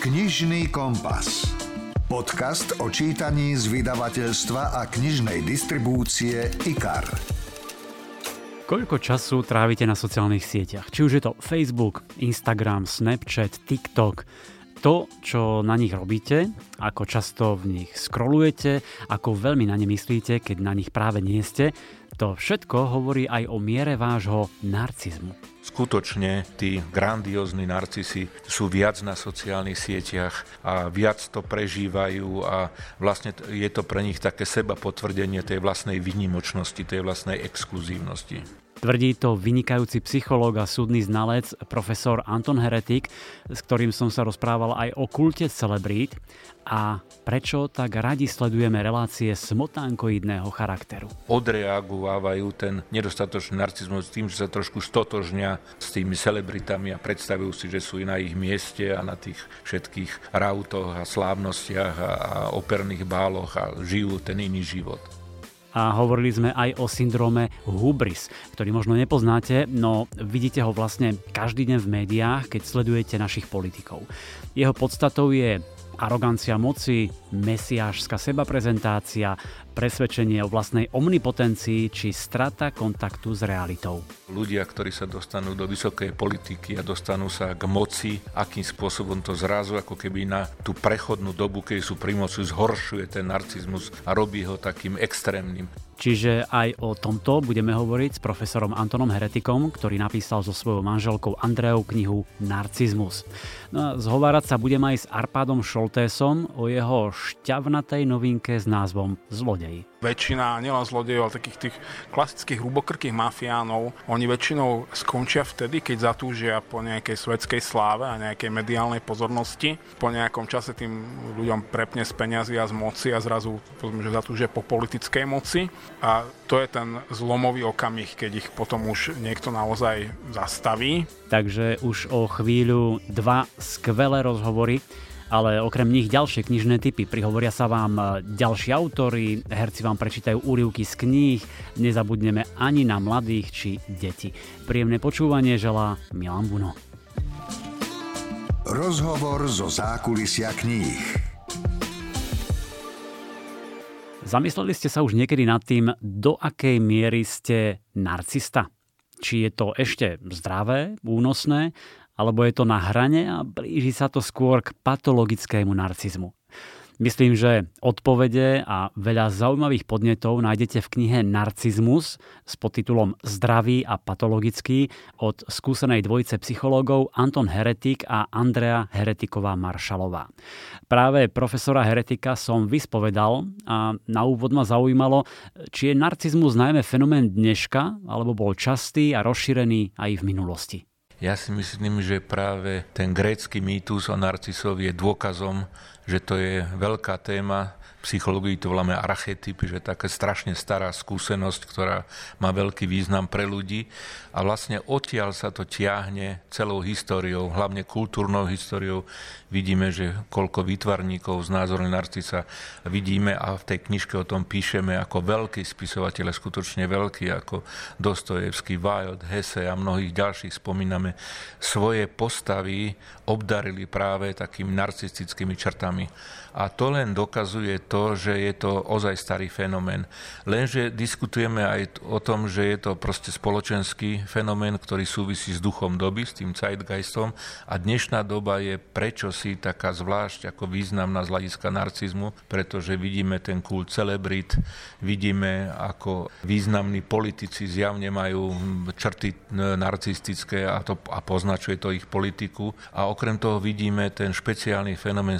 Knižný kompas. Podcast o čítaní z vydavateľstva a knižnej distribúcie IKAR. Koľko času trávite na sociálnych sieťach? Či už je to Facebook, Instagram, Snapchat, TikTok, to, čo na nich robíte, ako často v nich scrollujete, ako veľmi na ne myslíte, keď na nich práve nie ste, to všetko hovorí aj o miere vášho narcizmu skutočne tí grandiózni narcisi sú viac na sociálnych sieťach a viac to prežívajú a vlastne je to pre nich také seba potvrdenie tej vlastnej výnimočnosti, tej vlastnej exkluzívnosti. Tvrdí to vynikajúci psychológ a súdny znalec profesor Anton Heretik, s ktorým som sa rozprával aj o kulte celebrít a prečo tak radi sledujeme relácie smotánkoidného charakteru. Odreagovávajú ten nedostatočný narcizmus tým, že sa trošku stotožňa s tými celebritami a predstavujú si, že sú na ich mieste a na tých všetkých rautoch a slávnostiach a, a operných báloch a žijú ten iný život a hovorili sme aj o syndróme hubris, ktorý možno nepoznáte, no vidíte ho vlastne každý deň v médiách, keď sledujete našich politikov. Jeho podstatou je arogancia moci, mesiášska sebaprezentácia, presvedčenie o vlastnej omnipotencii či strata kontaktu s realitou. Ľudia, ktorí sa dostanú do vysokej politiky a dostanú sa k moci, akým spôsobom to zrazu ako keby na tú prechodnú dobu, keď sú pri moci, zhoršuje ten narcizmus a robí ho takým extrémnym. Čiže aj o tomto budeme hovoriť s profesorom Antonom Heretikom, ktorý napísal so svojou manželkou Andreou knihu Narcizmus. No a zhovárať sa budem aj s Arpádom Šoltésom o jeho šťavnatej novinke s názvom Zlodej väčšina, nielen zlodejov, ale takých tých klasických hrubokrkých mafiánov, oni väčšinou skončia vtedy, keď zatúžia po nejakej svetskej sláve a nejakej mediálnej pozornosti. Po nejakom čase tým ľuďom prepne z peňazí a z moci a zrazu povedzme, že zatúžia po politickej moci. A to je ten zlomový okamih, keď ich potom už niekto naozaj zastaví. Takže už o chvíľu dva skvelé rozhovory ale okrem nich ďalšie knižné typy. Prihovoria sa vám e, ďalší autory, herci vám prečítajú úrivky z kníh, nezabudneme ani na mladých či deti. Príjemné počúvanie želá Milan Buno. Rozhovor zo zákulisia kníh. Zamysleli ste sa už niekedy nad tým, do akej miery ste narcista? Či je to ešte zdravé, únosné, alebo je to na hrane a blíži sa to skôr k patologickému narcizmu. Myslím, že odpovede a veľa zaujímavých podnetov nájdete v knihe Narcizmus s podtitulom Zdravý a patologický od skúsenej dvojice psychológov Anton Heretik a Andrea Heretiková Maršalová. Práve profesora Heretika som vyspovedal a na úvod ma zaujímalo, či je narcizmus najmä fenomén dneška, alebo bol častý a rozšírený aj v minulosti. Ja si myslím, že práve ten grécky mýtus o narcisovi je dôkazom, že to je veľká téma psychológii to voláme archetyp, že taká strašne stará skúsenosť, ktorá má veľký význam pre ľudí a vlastne odtiaľ sa to tiahne celou históriou, hlavne kultúrnou históriou. Vidíme, že koľko výtvarníkov z názoru Narcisa vidíme a v tej knižke o tom píšeme ako veľký spisovateľ, skutočne veľký, ako Dostojevský, Wild, Hesse a mnohých ďalších spomíname, svoje postavy obdarili práve takými narcistickými črtami. A to len dokazuje to, že je to ozaj starý fenomén. Lenže diskutujeme aj o tom, že je to proste spoločenský fenomén, ktorý súvisí s duchom doby, s tým zeitgeistom. A dnešná doba je prečo si taká zvlášť ako významná z hľadiska narcizmu, pretože vidíme ten kult celebrit, vidíme ako významní politici zjavne majú črty narcistické a, to, a poznačuje to ich politiku. A okrem toho vidíme ten špeciálny fenomén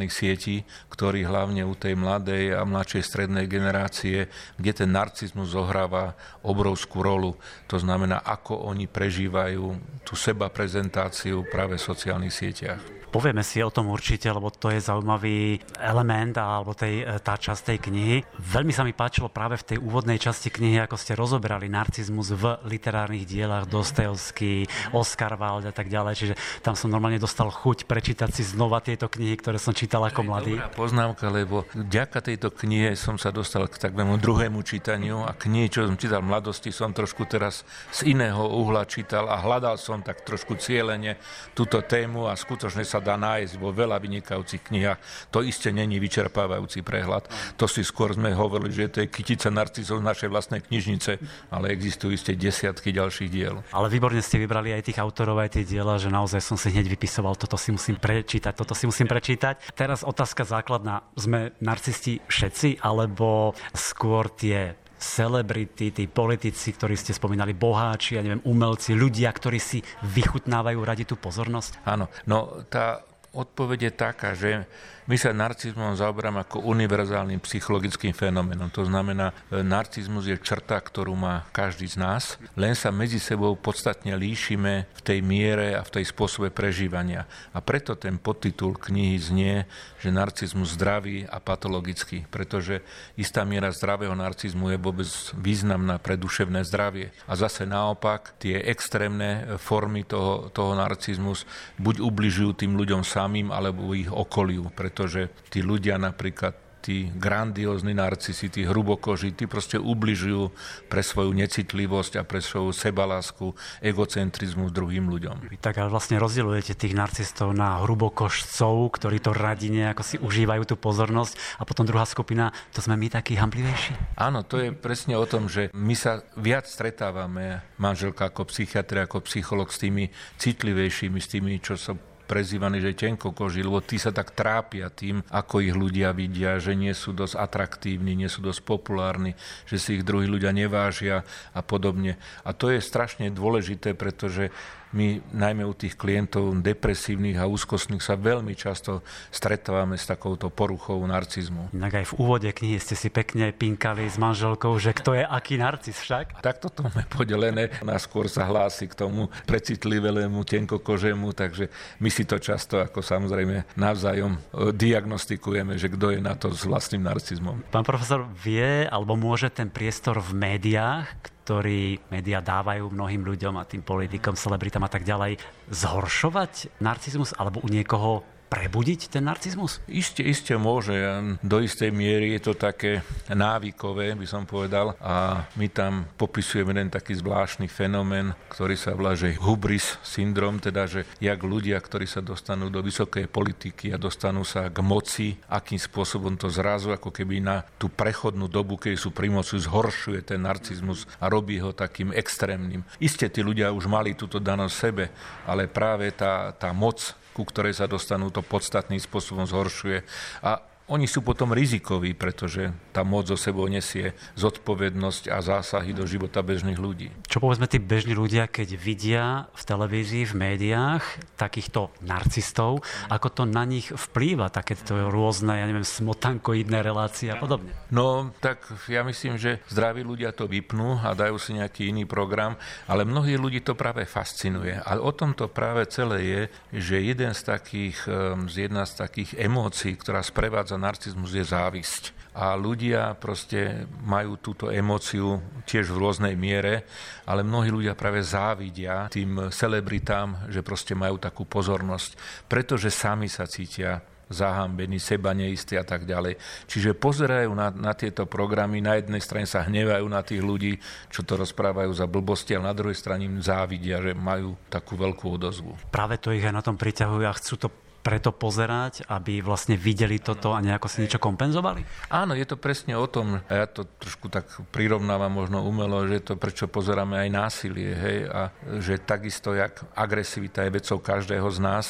sociálnych sietí, ktorí hlavne u tej mladej a mladšej strednej generácie, kde ten narcizmus zohráva obrovskú rolu. To znamená, ako oni prežívajú tú seba prezentáciu práve v sociálnych sieťach. Povieme si o tom určite, lebo to je zaujímavý element alebo tej, e, tá časť tej knihy. Veľmi sa mi páčilo práve v tej úvodnej časti knihy, ako ste rozoberali narcizmus v literárnych dielach Dostojevský, Oscar Wilde a tak ďalej. Čiže tam som normálne dostal chuť prečítať si znova tieto knihy, ktoré som čítal ako mladý. Dobrá poznámka, lebo vďaka tejto knihe som sa dostal k takému druhému čítaniu a knihy, čo som čítal v mladosti, som trošku teraz z iného uhla čítal a hľadal som tak trošku cieľene túto tému a skutočne sa dá nájsť vo veľa vynikajúcich knihách. To iste není vyčerpávajúci prehľad. To si skôr sme hovorili, že to je kytica narcizov z našej vlastnej knižnice, ale existujú iste desiatky ďalších diel. Ale výborne ste vybrali aj tých autorov, aj tie diela, že naozaj som si hneď vypisoval, toto si musím prečítať, toto si musím prečítať. Teraz otázka základná. Sme narcisti všetci, alebo skôr tie celebrity, tí politici, ktorí ste spomínali, boháči, ja neviem, umelci, ľudia, ktorí si vychutnávajú radi tú pozornosť? Áno, no tá odpoveď je taká, že my sa narcizmom zaoberáme ako univerzálnym psychologickým fenoménom. To znamená, e, narcizmus je črta, ktorú má každý z nás, len sa medzi sebou podstatne líšime v tej miere a v tej spôsobe prežívania. A preto ten podtitul knihy znie, že narcizmus zdravý a patologický, pretože istá miera zdravého narcizmu je vôbec významná pre duševné zdravie. A zase naopak, tie extrémne formy toho, toho narcizmus buď ubližujú tým ľuďom samým, alebo ich okoliu. Preto pretože tí ľudia napríklad tí grandiózni narcisi, tí hrubokoži, tí proste ubližujú pre svoju necitlivosť a pre svoju sebalásku, egocentrizmu druhým ľuďom. Vy tak ale vlastne rozdielujete tých narcistov na hrubokožcov, ktorí to radi nejako si užívajú tú pozornosť a potom druhá skupina, to sme my takí hamblivejší? Áno, to je presne o tom, že my sa viac stretávame, manželka ako psychiatr, ako psycholog s tými citlivejšími, s tými, čo sa prezývaní, že tenko koži, lebo tí sa tak trápia tým, ako ich ľudia vidia, že nie sú dosť atraktívni, nie sú dosť populárni, že si ich druhí ľudia nevážia a podobne. A to je strašne dôležité, pretože my najmä u tých klientov depresívnych a úzkostných sa veľmi často stretávame s takouto poruchou narcizmu. Inak aj v úvode knihy ste si pekne pinkali s manželkou, že kto je aký narcis však? Tak toto máme podelené. Náskôr sa hlási k tomu precitlivému tenkokožemu, takže my si to často ako samozrejme navzájom e, diagnostikujeme, že kto je na to s vlastným narcizmom. Pán profesor, vie alebo môže ten priestor v médiách, ktorý médiá dávajú mnohým ľuďom a tým politikom, celebritám a tak ďalej, zhoršovať narcizmus alebo u niekoho prebudiť ten narcizmus? Isté, isté môže. Do istej miery je to také návykové, by som povedal. A my tam popisujeme jeden taký zvláštny fenomén, ktorý sa volá, že hubris syndrom, teda, že jak ľudia, ktorí sa dostanú do vysokej politiky a dostanú sa k moci, akým spôsobom to zrazu, ako keby na tú prechodnú dobu, keď sú pri moci, zhoršuje ten narcizmus a robí ho takým extrémnym. Isté, tí ľudia už mali túto danosť sebe, ale práve tá, tá moc ku ktorej sa dostanú, to podstatným spôsobom zhoršuje. A oni sú potom rizikoví, pretože tá moc zo sebou nesie zodpovednosť a zásahy do života bežných ľudí. Čo povedzme tí bežní ľudia, keď vidia v televízii, v médiách takýchto narcistov, ako to na nich vplýva, takéto rôzne, ja neviem, smotankoidné relácie a podobne? No, tak ja myslím, že zdraví ľudia to vypnú a dajú si nejaký iný program, ale mnohí ľudí to práve fascinuje. A o tom to práve celé je, že jeden z takých, z jedna z takých emócií, ktorá sprevádza narcizmus je závisť. A ľudia proste majú túto emóciu tiež v rôznej miere, ale mnohí ľudia práve závidia tým celebritám, že proste majú takú pozornosť, pretože sami sa cítia zahambení, seba neistí a tak ďalej. Čiže pozerajú na, na tieto programy, na jednej strane sa hnevajú na tých ľudí, čo to rozprávajú za blbosti, ale na druhej strane im závidia, že majú takú veľkú odozvu. Práve to ich aj na tom priťahujú a chcú to preto pozerať, aby vlastne videli toto a nejako si niečo kompenzovali? Áno, je to presne o tom, a ja to trošku tak prirovnávam možno umelo, že to prečo pozeráme aj násilie, hej, a že takisto, jak agresivita je vecou každého z nás,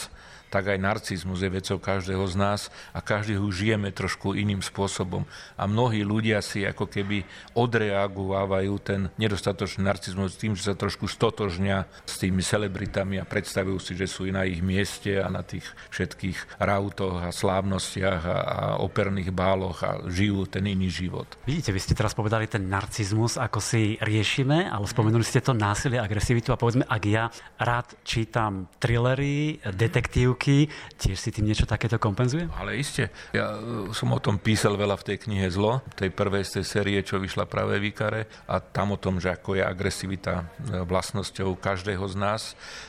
tak aj narcizmus je vecou každého z nás a každý ho žijeme trošku iným spôsobom. A mnohí ľudia si ako keby odreagovávajú ten nedostatočný narcizmus tým, že sa trošku stotožňa s tými celebritami a predstavujú si, že sú na ich mieste a na tých všetkých rautoch a slávnostiach a, a operných báloch a žijú ten iný život. Vidíte, vy ste teraz povedali ten narcizmus, ako si riešime, ale spomenuli ste to násilie, agresivitu a povedzme, ak ja rád čítam thrillery, detektív roky, tiež si tým niečo takéto kompenzuje? Ale iste. Ja e, som o tom písal veľa v tej knihe Zlo, tej prvej z tej série, čo vyšla práve v Ikare a tam o tom, že ako je agresivita e, vlastnosťou každého z nás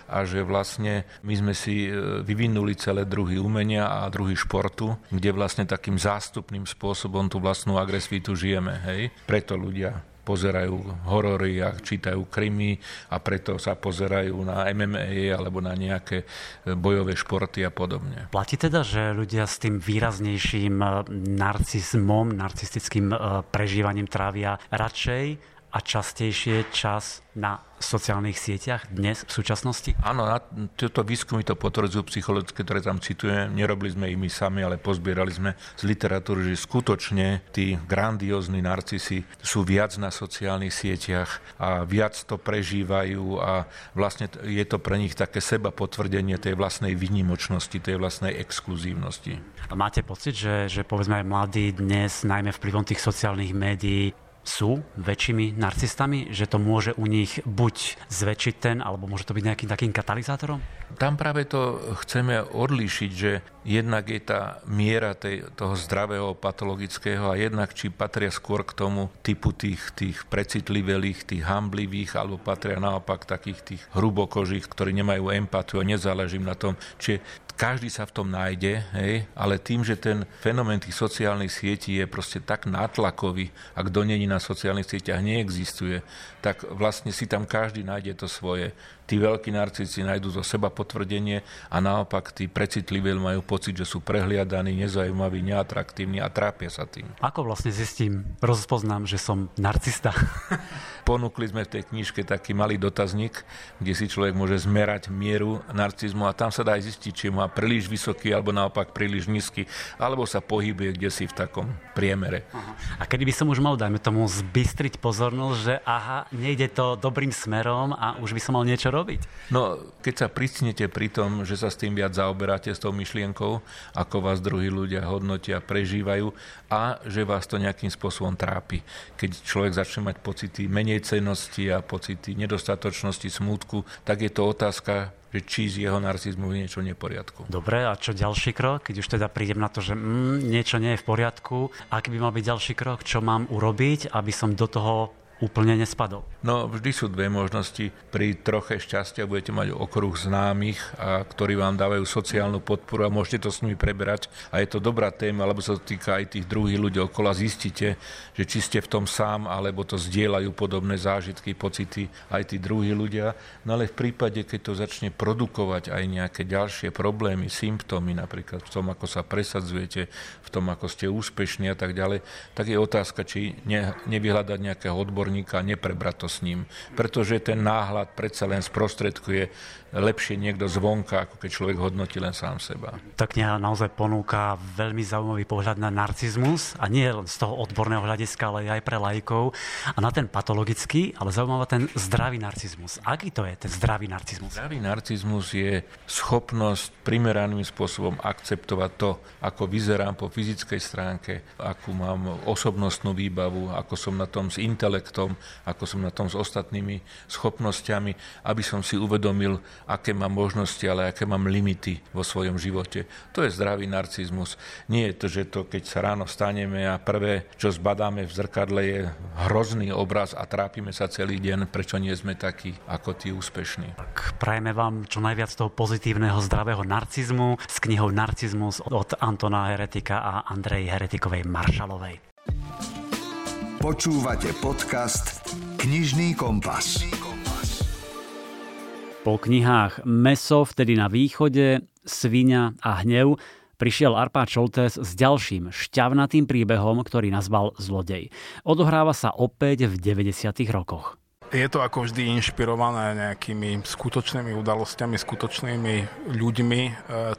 a že vlastne my sme si e, vyvinuli celé druhy umenia a druhy športu, kde vlastne takým zástupným spôsobom tú vlastnú agresivitu žijeme. Hej? Preto ľudia pozerajú horory a čítajú krymy a preto sa pozerajú na MMA alebo na nejaké bojové športy a podobne. Platí teda, že ľudia s tým výraznejším narcizmom, narcistickým prežívaním trávia radšej a častejšie čas na sociálnych sieťach dnes v súčasnosti? Áno, na tieto výskumy to potvrdzujú psychologické, ktoré tam citujem. Nerobili sme ich my sami, ale pozbierali sme z literatúry, že skutočne tí grandiózni narcisi sú viac na sociálnych sieťach a viac to prežívajú a vlastne je to pre nich také seba potvrdenie tej vlastnej výnimočnosti, tej vlastnej exkluzívnosti. A máte pocit, že, že povedzme aj mladí dnes, najmä vplyvom tých sociálnych médií, sú väčšími narcistami, že to môže u nich buď zväčšiť ten, alebo môže to byť nejakým takým katalizátorom? Tam práve to chceme odlíšiť, že jednak je tá miera tej, toho zdravého patologického a jednak či patria skôr k tomu typu tých, tých precitlivelých, tých hamblivých, alebo patria naopak takých tých hrubokožých, ktorí nemajú empatiu a nezáleží na tom, či každý sa v tom nájde, hej, ale tým, že ten fenomén tých sociálnych sietí je proste tak nátlakový a kto není na sociálnych sieťach neexistuje, tak vlastne si tam každý nájde to svoje. Tí veľkí narcisti nájdú zo seba potvrdenie a naopak tí precitliví majú pocit, že sú prehliadaní, nezaujímaví, neatraktívni a trápia sa tým. Ako vlastne zistím, rozpoznám, že som narcista? Ponúkli sme v tej knižke taký malý dotazník, kde si človek môže zmerať mieru narcizmu a tam sa dá aj zistiť, či má príliš vysoký alebo naopak príliš nízky, alebo sa pohybuje kde si v takom priemere. A kedy by som už mal, dajme tomu, zbystriť pozornosť, že aha, nejde to dobrým smerom a už by som mal niečo robiť? No, keď sa pricnete pri tom, že sa s tým viac zaoberáte, s tou myšlienkou, ako vás druhí ľudia hodnotia, prežívajú a že vás to nejakým spôsobom trápi. Keď človek začne mať pocity menej cennosti a pocity nedostatočnosti, smútku, tak je to otázka, že či z jeho narcizmu je niečo neporiadku. Dobre, a čo ďalší krok? Keď už teda prídem na to, že mm, niečo nie je v poriadku, aký by mal byť ďalší krok? Čo mám urobiť, aby som do toho úplne nespadol? No, vždy sú dve možnosti. Pri troche šťastia budete mať okruh známych, a ktorí vám dávajú sociálnu podporu a môžete to s nimi preberať. A je to dobrá téma, lebo sa to týka aj tých druhých ľudí okolo. Zistíte, že či ste v tom sám, alebo to zdieľajú podobné zážitky, pocity aj tí druhí ľudia. No ale v prípade, keď to začne produkovať aj nejaké ďalšie problémy, symptómy, napríklad v tom, ako sa presadzujete, v tom, ako ste úspešní a tak ďalej, tak je otázka, či ne, nevyhľadať nejakého odborníka odborníka a neprebrať to s ním. Pretože ten náhľad predsa len sprostredkuje lepšie niekto zvonka, ako keď človek hodnotí len sám seba. Tá kniha naozaj ponúka veľmi zaujímavý pohľad na narcizmus a nie len z toho odborného hľadiska, ale aj pre lajkov a na ten patologický, ale zaujímavý ten zdravý narcizmus. Aký to je ten zdravý narcizmus? Zdravý narcizmus je schopnosť primeraným spôsobom akceptovať to, ako vyzerám po fyzickej stránke, akú mám osobnostnú výbavu, ako som na tom s intelektom, ako som na tom s ostatnými schopnosťami, aby som si uvedomil, aké mám možnosti, ale aké mám limity vo svojom živote. To je zdravý narcizmus. Nie je to, že to, keď sa ráno vstaneme a prvé, čo zbadáme v zrkadle, je hrozný obraz a trápime sa celý deň, prečo nie sme takí ako tí úspešní. Tak prajeme vám čo najviac toho pozitívneho zdravého narcizmu s knihou Narcizmus od Antona Heretika a Andrej Heretikovej Maršalovej. Počúvate podcast Knižný kompas. Po knihách Meso vtedy na východe, Svinia a Hnev prišiel Arpád Šoltés s ďalším šťavnatým príbehom, ktorý nazval Zlodej. Odohráva sa opäť v 90. rokoch. Je to ako vždy inšpirované nejakými skutočnými udalosťami, skutočnými ľuďmi. E,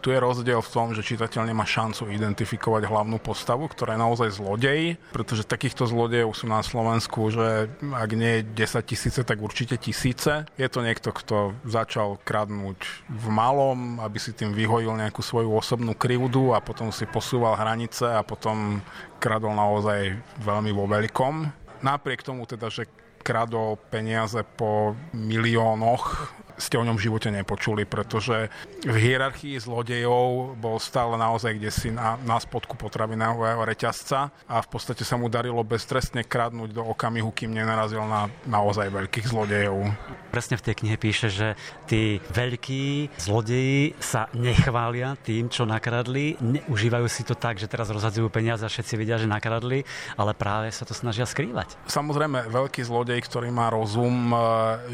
tu je rozdiel v tom, že čitateľ nemá šancu identifikovať hlavnú postavu, ktorá je naozaj zlodej, pretože takýchto zlodejov sú na Slovensku, že ak nie 10 tisíce, tak určite tisíce. Je to niekto, kto začal kradnúť v malom, aby si tým vyhojil nejakú svoju osobnú krivdu a potom si posúval hranice a potom kradol naozaj veľmi vo veľkom. Napriek tomu teda, že kradol peniaze po miliónoch, ste o ňom v živote nepočuli, pretože v hierarchii zlodejov bol stále naozaj kde si na, na spodku potravinového reťazca a v podstate sa mu darilo beztrestne kradnúť do okamihu, kým nenarazil na naozaj veľkých zlodejov. Presne v tej knihe píše, že tí veľkí zlodeji sa nechvália tým, čo nakradli, neužívajú si to tak, že teraz rozhadzujú peniaze a všetci vidia, že nakradli, ale práve sa to snažia skrývať. Samozrejme, veľký zlodej, ktorý má rozum, e,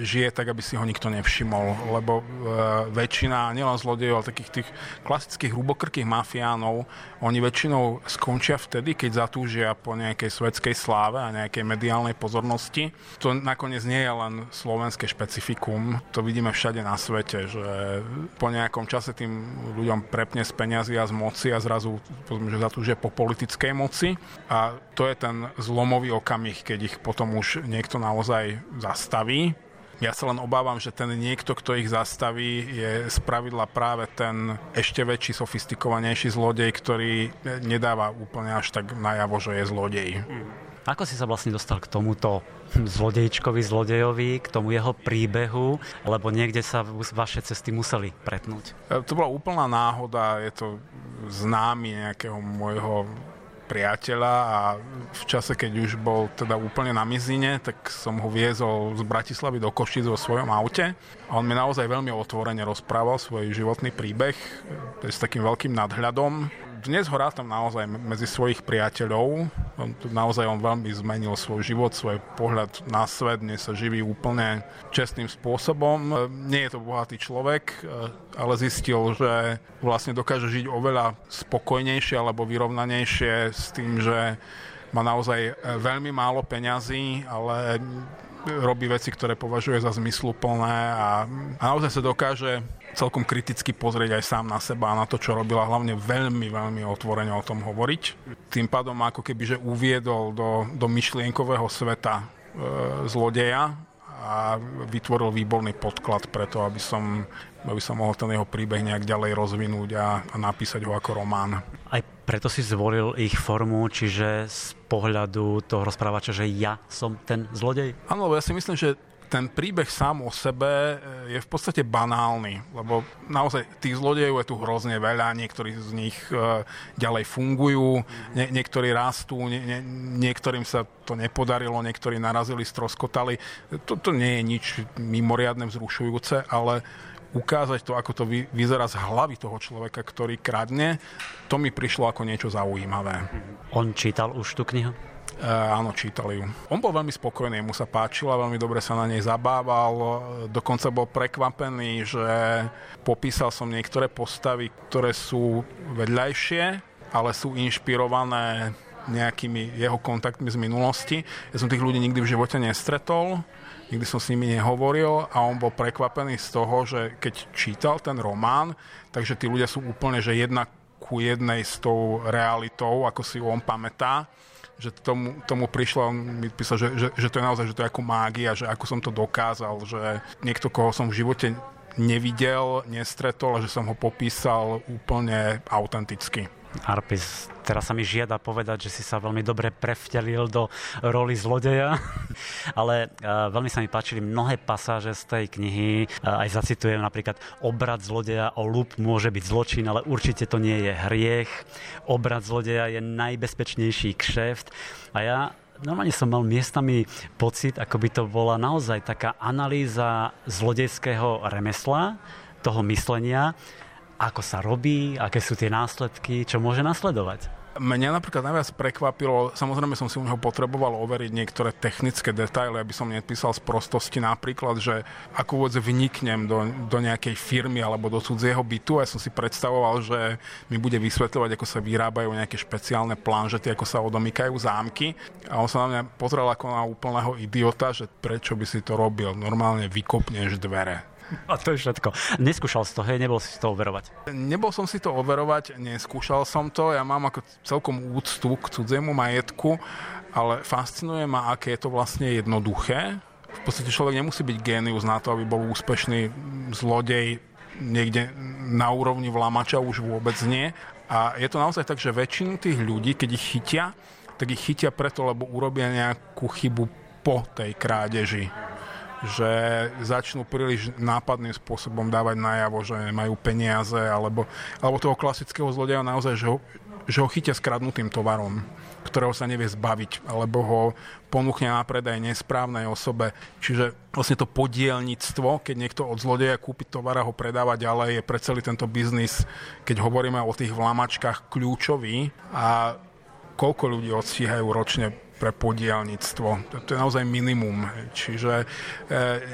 žije tak, aby si ho nikto nevšimol, lebo e, väčšina, nielen zlodejov, ale takých tých klasických hrubokrkých mafiánov, oni väčšinou skončia vtedy, keď zatúžia po nejakej svetskej sláve a nejakej mediálnej pozornosti. To nakoniec nie je len slovenské špecifikum, to vidíme všade na svete, že po nejakom čase tým ľuďom prepne z peňazí a z moci a zrazu že zatúžia po politickej moci a to je ten zlomový okamih, keď ich potom už niekto naozaj zastaví ja sa len obávam, že ten niekto, kto ich zastaví, je spravidla práve ten ešte väčší, sofistikovanejší zlodej, ktorý nedáva úplne až tak najavo, že je zlodej. Ako si sa vlastne dostal k tomuto zlodejčkovi, zlodejovi, k tomu jeho príbehu, lebo niekde sa vaše cesty museli pretnúť? E, to bola úplná náhoda, je to známy nejakého môjho priateľa a v čase, keď už bol teda úplne na mizine, tak som ho viezol z Bratislavy do Košic vo svojom aute. A on mi naozaj veľmi otvorene rozprával svoj životný príbeh s takým veľkým nadhľadom dnes ho rátam naozaj medzi svojich priateľov. On, naozaj on veľmi zmenil svoj život, svoj pohľad na svet, dnes sa živí úplne čestným spôsobom. Nie je to bohatý človek, ale zistil, že vlastne dokáže žiť oveľa spokojnejšie alebo vyrovnanejšie s tým, že má naozaj veľmi málo peňazí, ale robí veci, ktoré považuje za zmysluplné a, a naozaj sa dokáže celkom kriticky pozrieť aj sám na seba a na to, čo robila, hlavne veľmi, veľmi otvorene o tom hovoriť. Tým pádom ako keby, že uviedol do, do myšlienkového sveta e, zlodeja a vytvoril výborný podklad preto, aby som, aby som mohol ten jeho príbeh nejak ďalej rozvinúť a, a napísať ho ako román. Aj preto si zvolil ich formu, čiže z pohľadu toho rozprávača, že ja som ten zlodej? Áno, ja si myslím, že ten príbeh sám o sebe e, je v podstate banálny, lebo naozaj tých zlodejov je tu hrozne veľa, niektorí z nich e, ďalej fungujú, nie, niektorí rastú, nie, nie, niektorým sa to nepodarilo, niektorí narazili, stroskotali. Toto nie je nič mimoriadne vzrušujúce, ale ukázať to, ako to vy, vyzerá z hlavy toho človeka, ktorý kradne, to mi prišlo ako niečo zaujímavé. On čítal už tú knihu? Uh, áno, čítali ju. On bol veľmi spokojný, mu sa páčila, veľmi dobre sa na nej zabával, dokonca bol prekvapený, že popísal som niektoré postavy, ktoré sú vedľajšie, ale sú inšpirované nejakými jeho kontaktmi z minulosti. Ja som tých ľudí nikdy v živote nestretol, nikdy som s nimi nehovoril a on bol prekvapený z toho, že keď čítal ten román, takže tí ľudia sú úplne, že jedna ku jednej s tou realitou, ako si on pamätá že tomu, tomu prišlo, on mi písal, že, že, že to je naozaj, že to je ako mágia, že ako som to dokázal, že niekto, koho som v živote nevidel, nestretol a že som ho popísal úplne autenticky. Arpis, teraz sa mi žiada povedať, že si sa veľmi dobre prevtelil do roli zlodeja, ale uh, veľmi sa mi páčili mnohé pasáže z tej knihy. Uh, aj zacitujem napríklad obrad zlodeja o lup môže byť zločin, ale určite to nie je hriech. Obrad zlodeja je najbezpečnejší kšeft. A ja normálne som mal miestami pocit, ako by to bola naozaj taká analýza zlodejského remesla, toho myslenia, ako sa robí, aké sú tie následky, čo môže nasledovať. Mňa napríklad najviac prekvapilo, samozrejme som si u neho potreboval overiť niektoré technické detaily, aby som nepísal z prostosti napríklad, že ako vôbec vyniknem do, do nejakej firmy alebo do cudzieho bytu. Ja som si predstavoval, že mi bude vysvetľovať, ako sa vyrábajú nejaké špeciálne planžety, ako sa odomykajú zámky. A on sa na mňa pozrel ako na úplného idiota, že prečo by si to robil, normálne vykopneš dvere a to je všetko. Neskúšal si to, hej, nebol si to overovať? Nebol som si to overovať, neskúšal som to. Ja mám ako celkom úctu k cudziemu majetku, ale fascinuje ma, aké je to vlastne jednoduché. V podstate človek nemusí byť génius na to, aby bol úspešný zlodej niekde na úrovni vlamača, už vôbec nie. A je to naozaj tak, že väčšinu tých ľudí, keď ich chytia, tak ich chytia preto, lebo urobia nejakú chybu po tej krádeži že začnú príliš nápadným spôsobom dávať najavo, že majú peniaze, alebo, alebo toho klasického zlodeja naozaj, že ho, že ho chytia skradnutým tovarom, ktorého sa nevie zbaviť, alebo ho ponúkne na predaj nesprávnej osobe. Čiže vlastne to podielnictvo, keď niekto od zlodeja kúpi tovar a ho predáva ďalej, je pre celý tento biznis, keď hovoríme o tých vlamačkách, kľúčový a koľko ľudí odstíhajú ročne pre podielnictvo. To je naozaj minimum. Čiže e,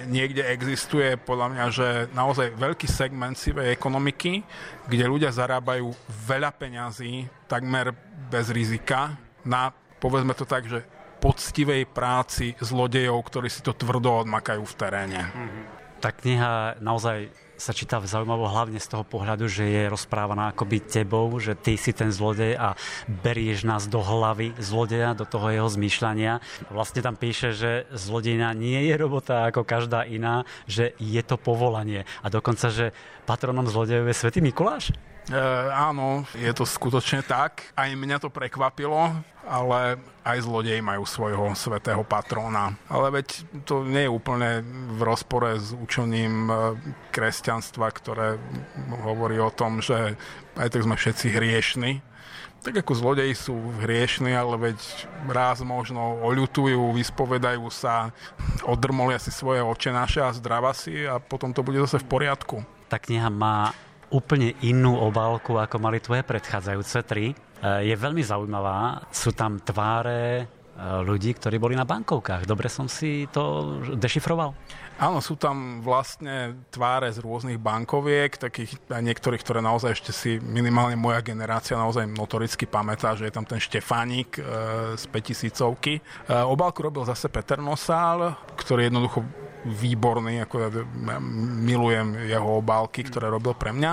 niekde existuje podľa mňa, že naozaj veľký segment sivej ekonomiky, kde ľudia zarábajú veľa peňazí takmer bez rizika na, povedzme to tak, že poctivej práci zlodejov, ktorí si to tvrdo odmakajú v teréne. Mm-hmm. Tá kniha naozaj sa číta zaujímavo hlavne z toho pohľadu, že je rozprávaná akoby tebou, že ty si ten zlodej a berieš nás do hlavy zlodeja, do toho jeho zmýšľania. Vlastne tam píše, že zlodejina nie je robota ako každá iná, že je to povolanie. A dokonca, že patronom zlodejov je Svetý Mikuláš? E, áno, je to skutočne tak. Aj mňa to prekvapilo, ale aj zlodeji majú svojho svetého patróna. Ale veď to nie je úplne v rozpore s učením e, kresťanstva, ktoré hovorí o tom, že aj tak sme všetci hriešni. Tak ako zlodeji sú hriešni, ale veď raz možno oľutujú, vyspovedajú sa, odrmolia si svoje očenáše a zdrava si a potom to bude zase v poriadku. Tá kniha má úplne inú obálku, ako mali tvoje predchádzajúce tri. E, je veľmi zaujímavá. Sú tam tváre e, ľudí, ktorí boli na bankovkách. Dobre som si to dešifroval? Áno, sú tam vlastne tváre z rôznych bankoviek, takých niektorých, ktoré naozaj ešte si minimálne moja generácia naozaj notoricky pamätá, že je tam ten Štefánik e, z 5000 e, Obálku robil zase Peter Nosál, ktorý jednoducho výborný, ako ja milujem jeho obálky, ktoré robil pre mňa.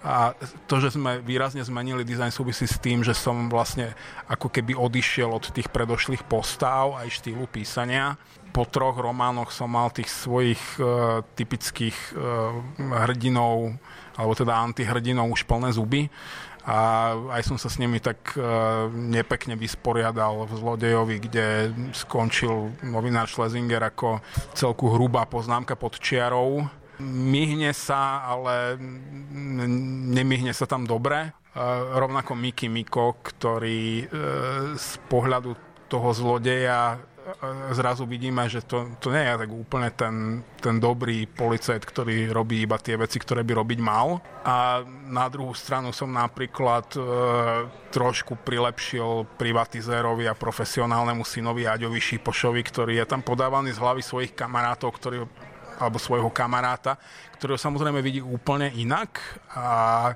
A to, že sme výrazne zmenili dizajn súvisí s tým, že som vlastne ako keby odišiel od tých predošlých postáv aj štýlu písania. Po troch románoch som mal tých svojich uh, typických uh, hrdinov, alebo teda antihrdinov už plné zuby a aj som sa s nimi tak uh, nepekne vysporiadal v Zlodejovi, kde skončil novinár Schlesinger ako celku hrubá poznámka pod čiarou. Myhne sa, ale nemyhne sa tam dobre. Uh, rovnako Miki Miko, ktorý uh, z pohľadu toho zlodeja zrazu vidíme, že to, to nie je tak úplne ten, ten dobrý policajt, ktorý robí iba tie veci, ktoré by robiť mal. A na druhú stranu som napríklad e, trošku prilepšil privatizérovi a profesionálnemu synovi Aďovi Šipošovi, ktorý je tam podávaný z hlavy svojich kamarátov, ktorý alebo svojho kamaráta, ktorého samozrejme vidí úplne inak a e,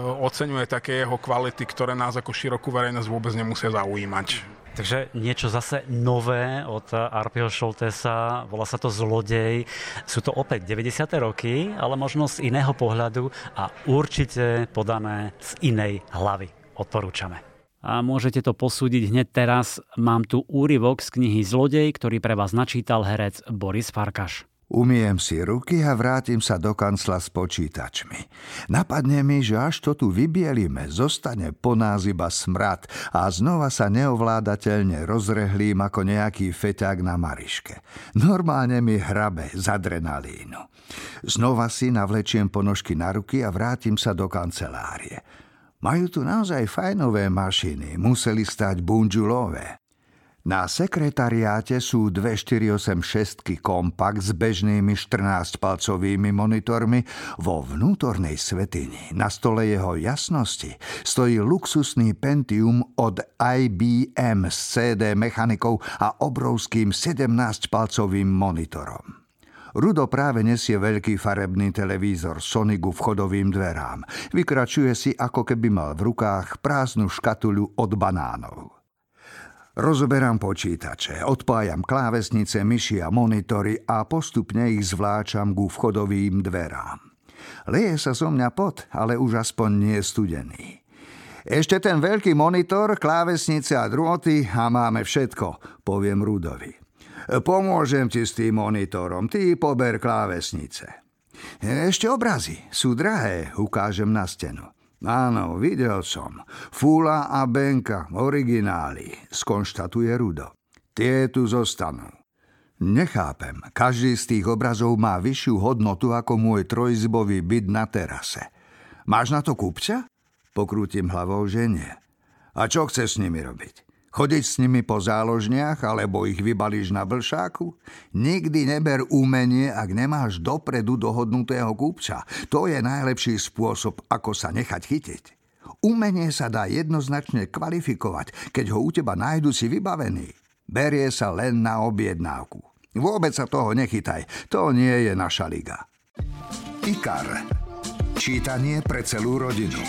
oceňuje také jeho kvality, ktoré nás ako širokú verejnosť vôbec nemusia zaujímať. Takže niečo zase nové od Arpio Šoltesa, volá sa to Zlodej. Sú to opäť 90. roky, ale možno z iného pohľadu a určite podané z inej hlavy. Odporúčame. A môžete to posúdiť hneď teraz. Mám tu úryvok z knihy Zlodej, ktorý pre vás načítal herec Boris Farkaš. Umiem si ruky a vrátim sa do kancla s počítačmi. Napadne mi, že až to tu vybielime, zostane po nás iba smrad a znova sa neovládateľne rozrehlím ako nejaký feťák na mariške. Normálne mi hrabe z adrenalínu. Znova si navlečiem ponožky na ruky a vrátim sa do kancelárie. Majú tu naozaj fajnové mašiny, museli stať bunžulové. Na sekretariáte sú dve 486 kompakt s bežnými 14-palcovými monitormi. Vo vnútornej svetini na stole jeho jasnosti stojí luxusný Pentium od IBM s CD mechanikou a obrovským 17-palcovým monitorom. Rudo práve nesie veľký farebný televízor Sony ku vchodovým dverám. Vykračuje si, ako keby mal v rukách prázdnu škatuľu od banánov. Rozoberám počítače, odpájam klávesnice, myši a monitory a postupne ich zvláčam ku vchodovým dverám. Leje sa zo mňa pot, ale už aspoň nie studený. Ešte ten veľký monitor, klávesnice a drôty a máme všetko, poviem Rudovi. Pomôžem ti s tým monitorom, ty pober klávesnice. Ešte obrazy, sú drahé, ukážem na stenu. Áno, videl som. Fúla a Benka, originály, skonštatuje Rudo. Tie tu zostanú. Nechápem. Každý z tých obrazov má vyššiu hodnotu ako môj trojzbový byt na terase. Máš na to kúpca? Pokrútim hlavou, že nie. A čo chceš s nimi robiť? Chodiť s nimi po záložniach alebo ich vybališ na blšáku? Nikdy neber umenie, ak nemáš dopredu dohodnutého kúpca. To je najlepší spôsob, ako sa nechať chytiť. Umenie sa dá jednoznačne kvalifikovať, keď ho u teba nájdu si vybavený. Berie sa len na objednávku. Vôbec sa toho nechytaj, to nie je naša liga. IKAR. Čítanie pre celú rodinu.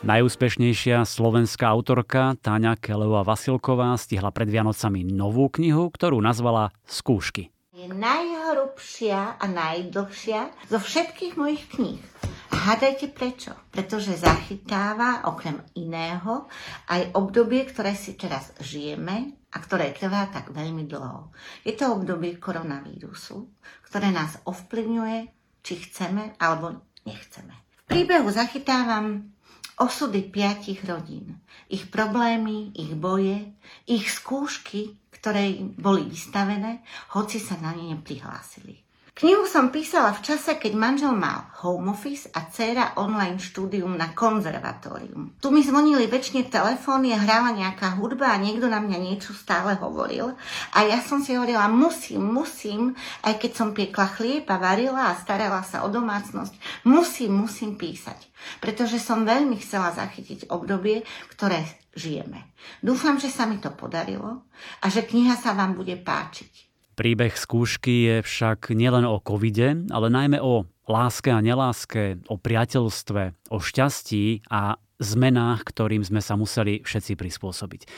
Najúspešnejšia slovenská autorka Táňa Kelevá Vasilková stihla pred Vianocami novú knihu, ktorú nazvala Skúšky. Je najhrubšia a najdlhšia zo všetkých mojich kníh. Hádajte prečo? Pretože zachytáva okrem iného aj obdobie, ktoré si teraz žijeme a ktoré trvá tak veľmi dlho. Je to obdobie koronavírusu, ktoré nás ovplyvňuje, či chceme alebo nechceme. V príbehu zachytávam osudy piatich rodín, ich problémy, ich boje, ich skúšky, ktoré boli vystavené, hoci sa na ne neprihlásili. Knihu som písala v čase, keď manžel mal home office a dcera online štúdium na konzervatórium. Tu mi zvonili väčšine telefóny hrála nejaká hudba a niekto na mňa niečo stále hovoril. A ja som si hovorila, musím, musím, aj keď som piekla chlieb a varila a starala sa o domácnosť, musím, musím písať. Pretože som veľmi chcela zachytiť obdobie, ktoré žijeme. Dúfam, že sa mi to podarilo a že kniha sa vám bude páčiť. Príbeh skúšky je však nielen o covide, ale najmä o láske a neláske, o priateľstve, o šťastí a zmenách, ktorým sme sa museli všetci prispôsobiť.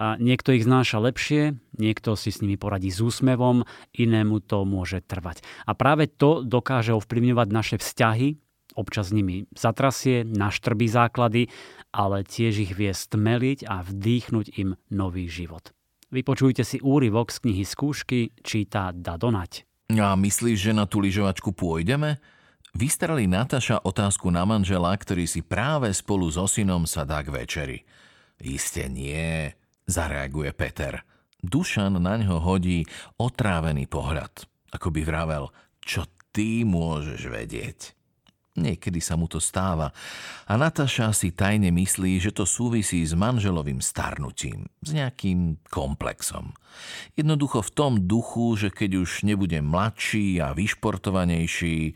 A niekto ich znáša lepšie, niekto si s nimi poradí s úsmevom, inému to môže trvať. A práve to dokáže ovplyvňovať naše vzťahy, občas nimi zatrasie, naštrbí základy, ale tiež ich vie stmeliť a vdýchnuť im nový život. Vypočujte si úryvok z knihy Skúšky, číta Dadonať. A myslíš, že na tú lyžovačku pôjdeme? Vystrali Nataša otázku na manžela, ktorý si práve spolu so synom sa dá k večeri. Isté nie, zareaguje Peter. Dušan na ňo hodí otrávený pohľad, ako by vravel, čo ty môžeš vedieť. Niekedy sa mu to stáva a Nataša si tajne myslí, že to súvisí s manželovým starnutím, s nejakým komplexom. Jednoducho v tom duchu, že keď už nebude mladší a vyšportovanejší,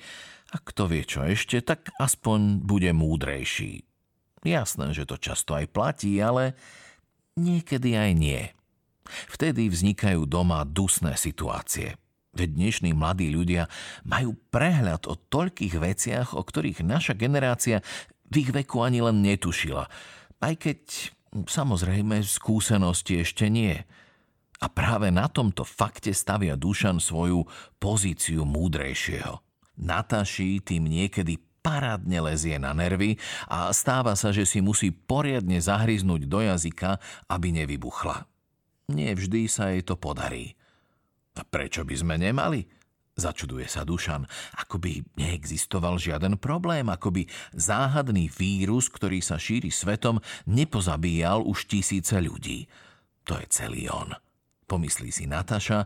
a kto vie čo ešte, tak aspoň bude múdrejší. Jasné, že to často aj platí, ale niekedy aj nie. Vtedy vznikajú doma dusné situácie. Veď dnešní mladí ľudia majú prehľad o toľkých veciach, o ktorých naša generácia v ich veku ani len netušila. Aj keď, samozrejme, skúsenosti ešte nie. A práve na tomto fakte stavia Dušan svoju pozíciu múdrejšieho. Nataši tým niekedy parádne lezie na nervy a stáva sa, že si musí poriadne zahryznúť do jazyka, aby nevybuchla. Nie vždy sa jej to podarí. A prečo by sme nemali? Začuduje sa Dušan, ako by neexistoval žiaden problém, ako by záhadný vírus, ktorý sa šíri svetom, nepozabíjal už tisíce ľudí. To je celý on. Pomyslí si Nataša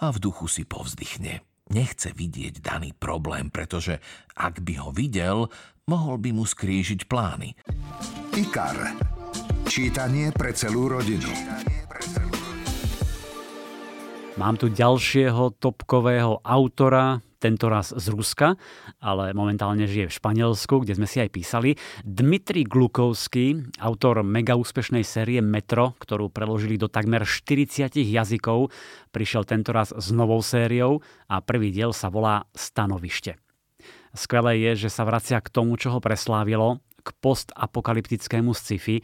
a v duchu si povzdychne. Nechce vidieť daný problém, pretože ak by ho videl, mohol by mu skrížiť plány. IKAR. Čítanie pre celú rodinu. Mám tu ďalšieho topkového autora, tento raz z Ruska, ale momentálne žije v Španielsku, kde sme si aj písali. Dmitri Glukovský, autor mega úspešnej série Metro, ktorú preložili do takmer 40 jazykov, prišiel tento raz s novou sériou a prvý diel sa volá Stanovište. Skvelé je, že sa vracia k tomu, čo ho preslávilo, k postapokalyptickému sci-fi. E,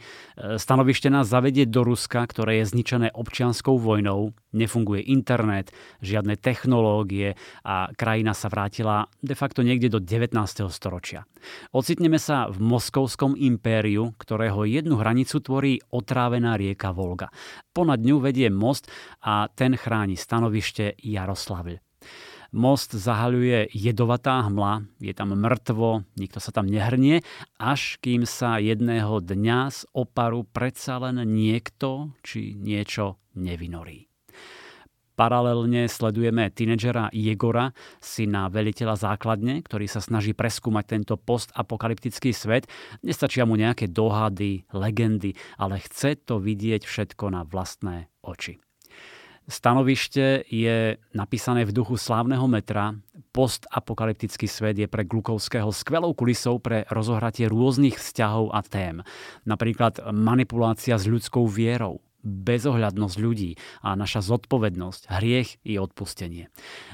stanovište nás zavedie do Ruska, ktoré je zničené občianskou vojnou, nefunguje internet, žiadne technológie a krajina sa vrátila de facto niekde do 19. storočia. Ocitneme sa v Moskovskom impériu, ktorého jednu hranicu tvorí otrávená rieka Volga. Ponad ňu vedie most a ten chráni stanovište Jaroslavl. Most zahaľuje jedovatá hmla, je tam mŕtvo, nikto sa tam nehrnie, až kým sa jedného dňa z oparu predsa len niekto či niečo nevynorí. Paralelne sledujeme tínedžera Jegora, syna veliteľa základne, ktorý sa snaží preskúmať tento postapokalyptický svet. Nestačia mu nejaké dohady, legendy, ale chce to vidieť všetko na vlastné oči. Stanovište je napísané v duchu slávneho metra. Postapokalyptický svet je pre Glukovského skvelou kulisou pre rozohratie rôznych vzťahov a tém. Napríklad manipulácia s ľudskou vierou, bezohľadnosť ľudí a naša zodpovednosť, hriech i odpustenie.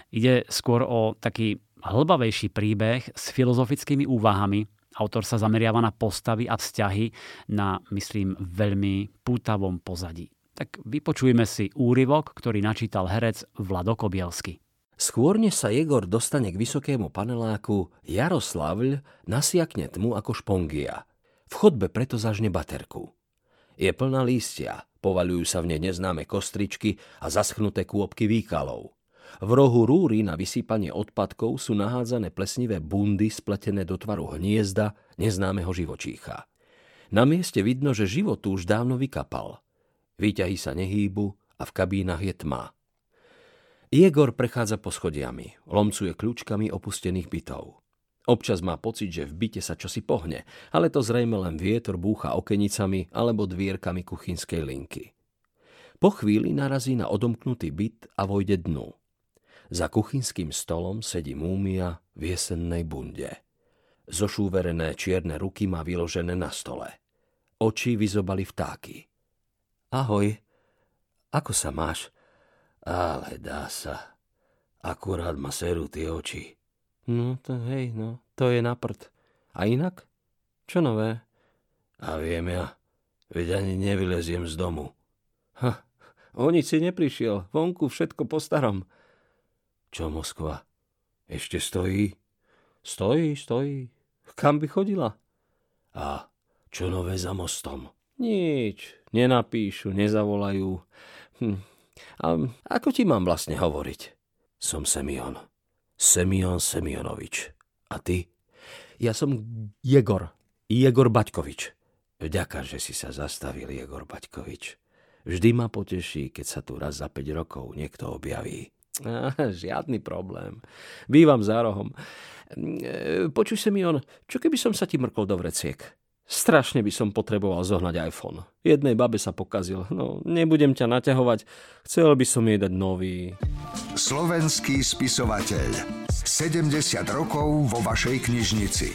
Ide skôr o taký hlbavejší príbeh s filozofickými úvahami. Autor sa zameriava na postavy a vzťahy na, myslím, veľmi pútavom pozadí. Tak vypočujme si úryvok, ktorý načítal herec Vlado Kobielsky. Skôr než sa Jegor dostane k vysokému paneláku, Jaroslavľ nasiakne tmu ako špongia. V chodbe preto zažne baterku. Je plná lístia, Povaľujú sa v nej neznáme kostričky a zaschnuté kôpky výkalov. V rohu rúry na vysýpanie odpadkov sú nahádzané plesnivé bundy spletené do tvaru hniezda neznámeho živočícha. Na mieste vidno, že život už dávno vykapal. Výťahy sa nehýbu a v kabínach je tma. Jegor prechádza po schodiami, lomcuje kľúčkami opustených bytov. Občas má pocit, že v byte sa čosi pohne, ale to zrejme len vietor búcha okenicami alebo dvierkami kuchynskej linky. Po chvíli narazí na odomknutý byt a vojde dnu. Za kuchynským stolom sedí múmia v jesennej bunde. Zošúverené čierne ruky má vyložené na stole. Oči vyzobali vtáky. Ahoj, ako sa máš? Ale dá sa. Akurát ma serú tie oči. No, to hej, no, to je na prd. A inak? Čo nové? A viem ja, veď ani nevyleziem z domu. Ha, o nič si neprišiel, vonku všetko po starom. Čo Moskva? Ešte stojí? Stojí, stojí. Kam by chodila? A čo nové za mostom? Nič, nenapíšu, nezavolajú. Hm. A ako ti mám vlastne hovoriť? Som Semion. Semion Semionovič. A ty? Ja som Jegor. Jegor Baťkovič. Vďaka, že si sa zastavil, Jegor Baťkovič. Vždy ma poteší, keď sa tu raz za 5 rokov niekto objaví. Žiadny problém. Bývam za rohom. E, počuj, Semion, čo keby som sa ti mrkol do vreciek? Strašne by som potreboval zohnať iPhone. Jednej babe sa pokazil. No, nebudem ťa naťahovať. Chcel by som jej dať nový. Slovenský spisovateľ. 70 rokov vo vašej knižnici.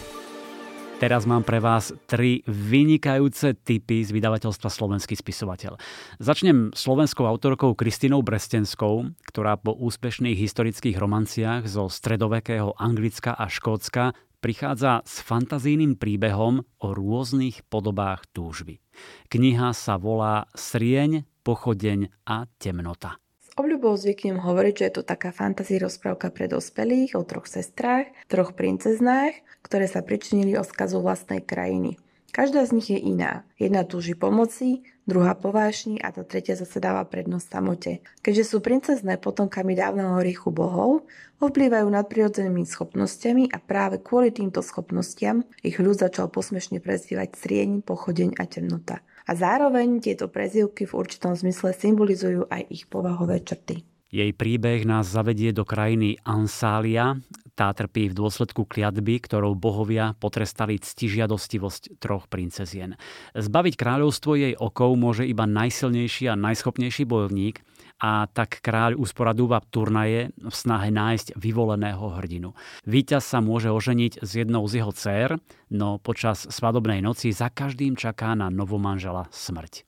Teraz mám pre vás tri vynikajúce typy z vydavateľstva Slovenský spisovateľ. Začnem slovenskou autorkou Kristinou Brestenskou, ktorá po úspešných historických romanciách zo stredovekého Anglicka a Škótska prichádza s fantazijným príbehom o rôznych podobách túžby. Kniha sa volá Srieň, pochodeň a temnota. S obľubou zvyknem hovoriť, že je to taká fantazí rozprávka pre dospelých o troch sestrách, troch princeznách, ktoré sa pričinili o skazu vlastnej krajiny. Každá z nich je iná. Jedna túži pomoci, druhá povášni a tá tretia zase dáva prednosť samote. Keďže sú princezné potomkami dávneho hriechu bohov, ovplyvajú nadprirodzenými schopnosťami a práve kvôli týmto schopnostiam ich ľud začal posmešne prezývať srieň, pochodeň a temnota. A zároveň tieto prezývky v určitom zmysle symbolizujú aj ich povahové črty. Jej príbeh nás zavedie do krajiny Ansália. Tá trpí v dôsledku kliatby, ktorou bohovia potrestali ctižiadostivosť troch princezien. Zbaviť kráľovstvo jej okov môže iba najsilnejší a najschopnejší bojovník a tak kráľ usporadúva turnaje v snahe nájsť vyvoleného hrdinu. Výťaz sa môže oženiť s jednou z jeho dcer, no počas svadobnej noci za každým čaká na novomanžela smrť.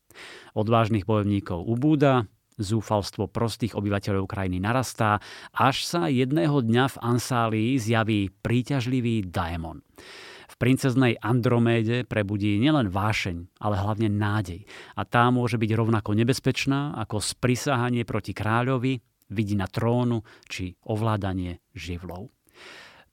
Odvážnych bojovníkov ubúda, Zúfalstvo prostých obyvateľov krajiny narastá, až sa jedného dňa v Ansálii zjaví príťažlivý daemon. V princeznej Androméde prebudí nielen vášeň, ale hlavne nádej. A tá môže byť rovnako nebezpečná ako sprisahanie proti kráľovi, vidina trónu či ovládanie živlov.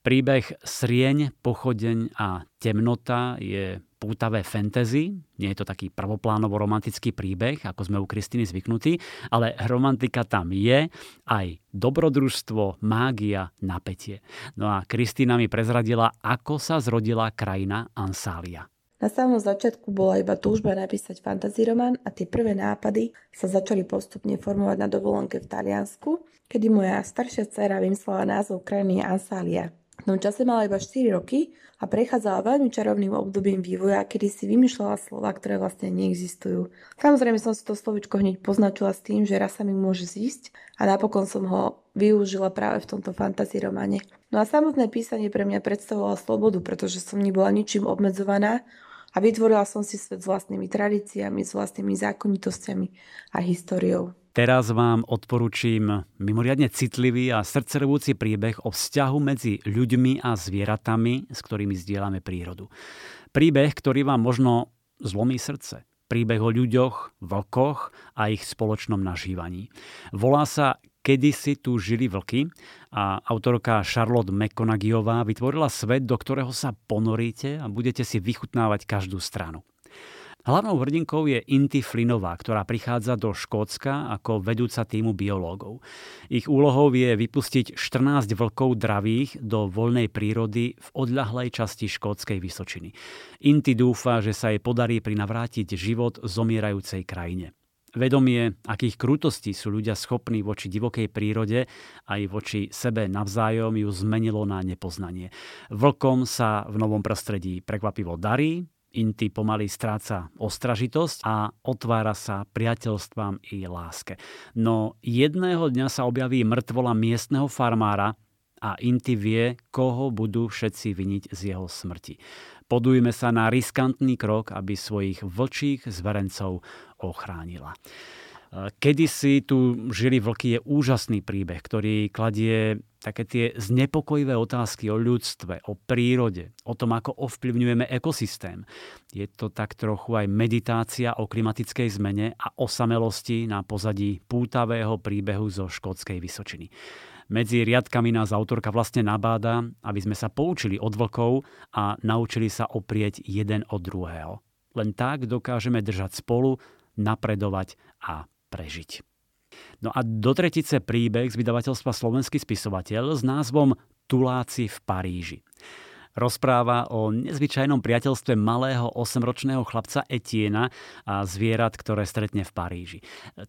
Príbeh Srieň, Pochodeň a Temnota je pútavé fantasy. Nie je to taký prvoplánovo romantický príbeh, ako sme u Kristiny zvyknutí, ale romantika tam je, aj dobrodružstvo, mágia, napätie. No a Kristina mi prezradila, ako sa zrodila krajina Ansália. Na samom začiatku bola iba túžba napísať fantazíroman a tie prvé nápady sa začali postupne formovať na dovolenke v Taliansku, kedy moja staršia dcera vymyslela názov krajiny Ansália. V tom čase mala iba 4 roky a prechádzala veľmi čarovným obdobím vývoja, kedy si vymýšľala slova, ktoré vlastne neexistujú. Samozrejme som si to slovičko hneď poznačila s tým, že raz sa mi môže zísť a napokon som ho využila práve v tomto fantasy romane. No a samotné písanie pre mňa predstavovalo slobodu, pretože som nebola ničím obmedzovaná a vytvorila som si svet s vlastnými tradíciami, s vlastnými zákonitosťami a históriou. Teraz vám odporúčim mimoriadne citlivý a srdcervúci príbeh o vzťahu medzi ľuďmi a zvieratami, s ktorými zdieľame prírodu. Príbeh, ktorý vám možno zlomí srdce. Príbeh o ľuďoch, vlkoch a ich spoločnom nažívaní. Volá sa Kedy si tu žili vlky a autorka Charlotte McConagyová vytvorila svet, do ktorého sa ponoríte a budete si vychutnávať každú stranu. Hlavnou hrdinkou je Inti Flinová, ktorá prichádza do Škótska ako vedúca týmu biológov. Ich úlohou je vypustiť 14 vlkov dravých do voľnej prírody v odľahlej časti Škótskej Vysočiny. Inti dúfa, že sa jej podarí prinavrátiť život zomierajúcej krajine. Vedomie, akých krutostí sú ľudia schopní voči divokej prírode aj voči sebe navzájom ju zmenilo na nepoznanie. Vlkom sa v novom prostredí prekvapivo darí, Inti pomaly stráca ostražitosť a otvára sa priateľstvám i láske. No jedného dňa sa objaví mŕtvola miestneho farmára a Inti vie, koho budú všetci viniť z jeho smrti. Podujme sa na riskantný krok, aby svojich vlčích zverencov ochránila. Kedy si tu žili vlky je úžasný príbeh, ktorý kladie také tie znepokojivé otázky o ľudstve, o prírode, o tom, ako ovplyvňujeme ekosystém. Je to tak trochu aj meditácia o klimatickej zmene a osamelosti na pozadí pútavého príbehu zo škótskej Vysočiny. Medzi riadkami nás autorka vlastne nabáda, aby sme sa poučili od vlkov a naučili sa oprieť jeden od druhého. Len tak dokážeme držať spolu, napredovať a prežiť. No a do tretice príbeh z vydavateľstva Slovenský spisovateľ s názvom Tuláci v Paríži. Rozpráva o nezvyčajnom priateľstve malého 8-ročného chlapca Etiena a zvierat, ktoré stretne v Paríži.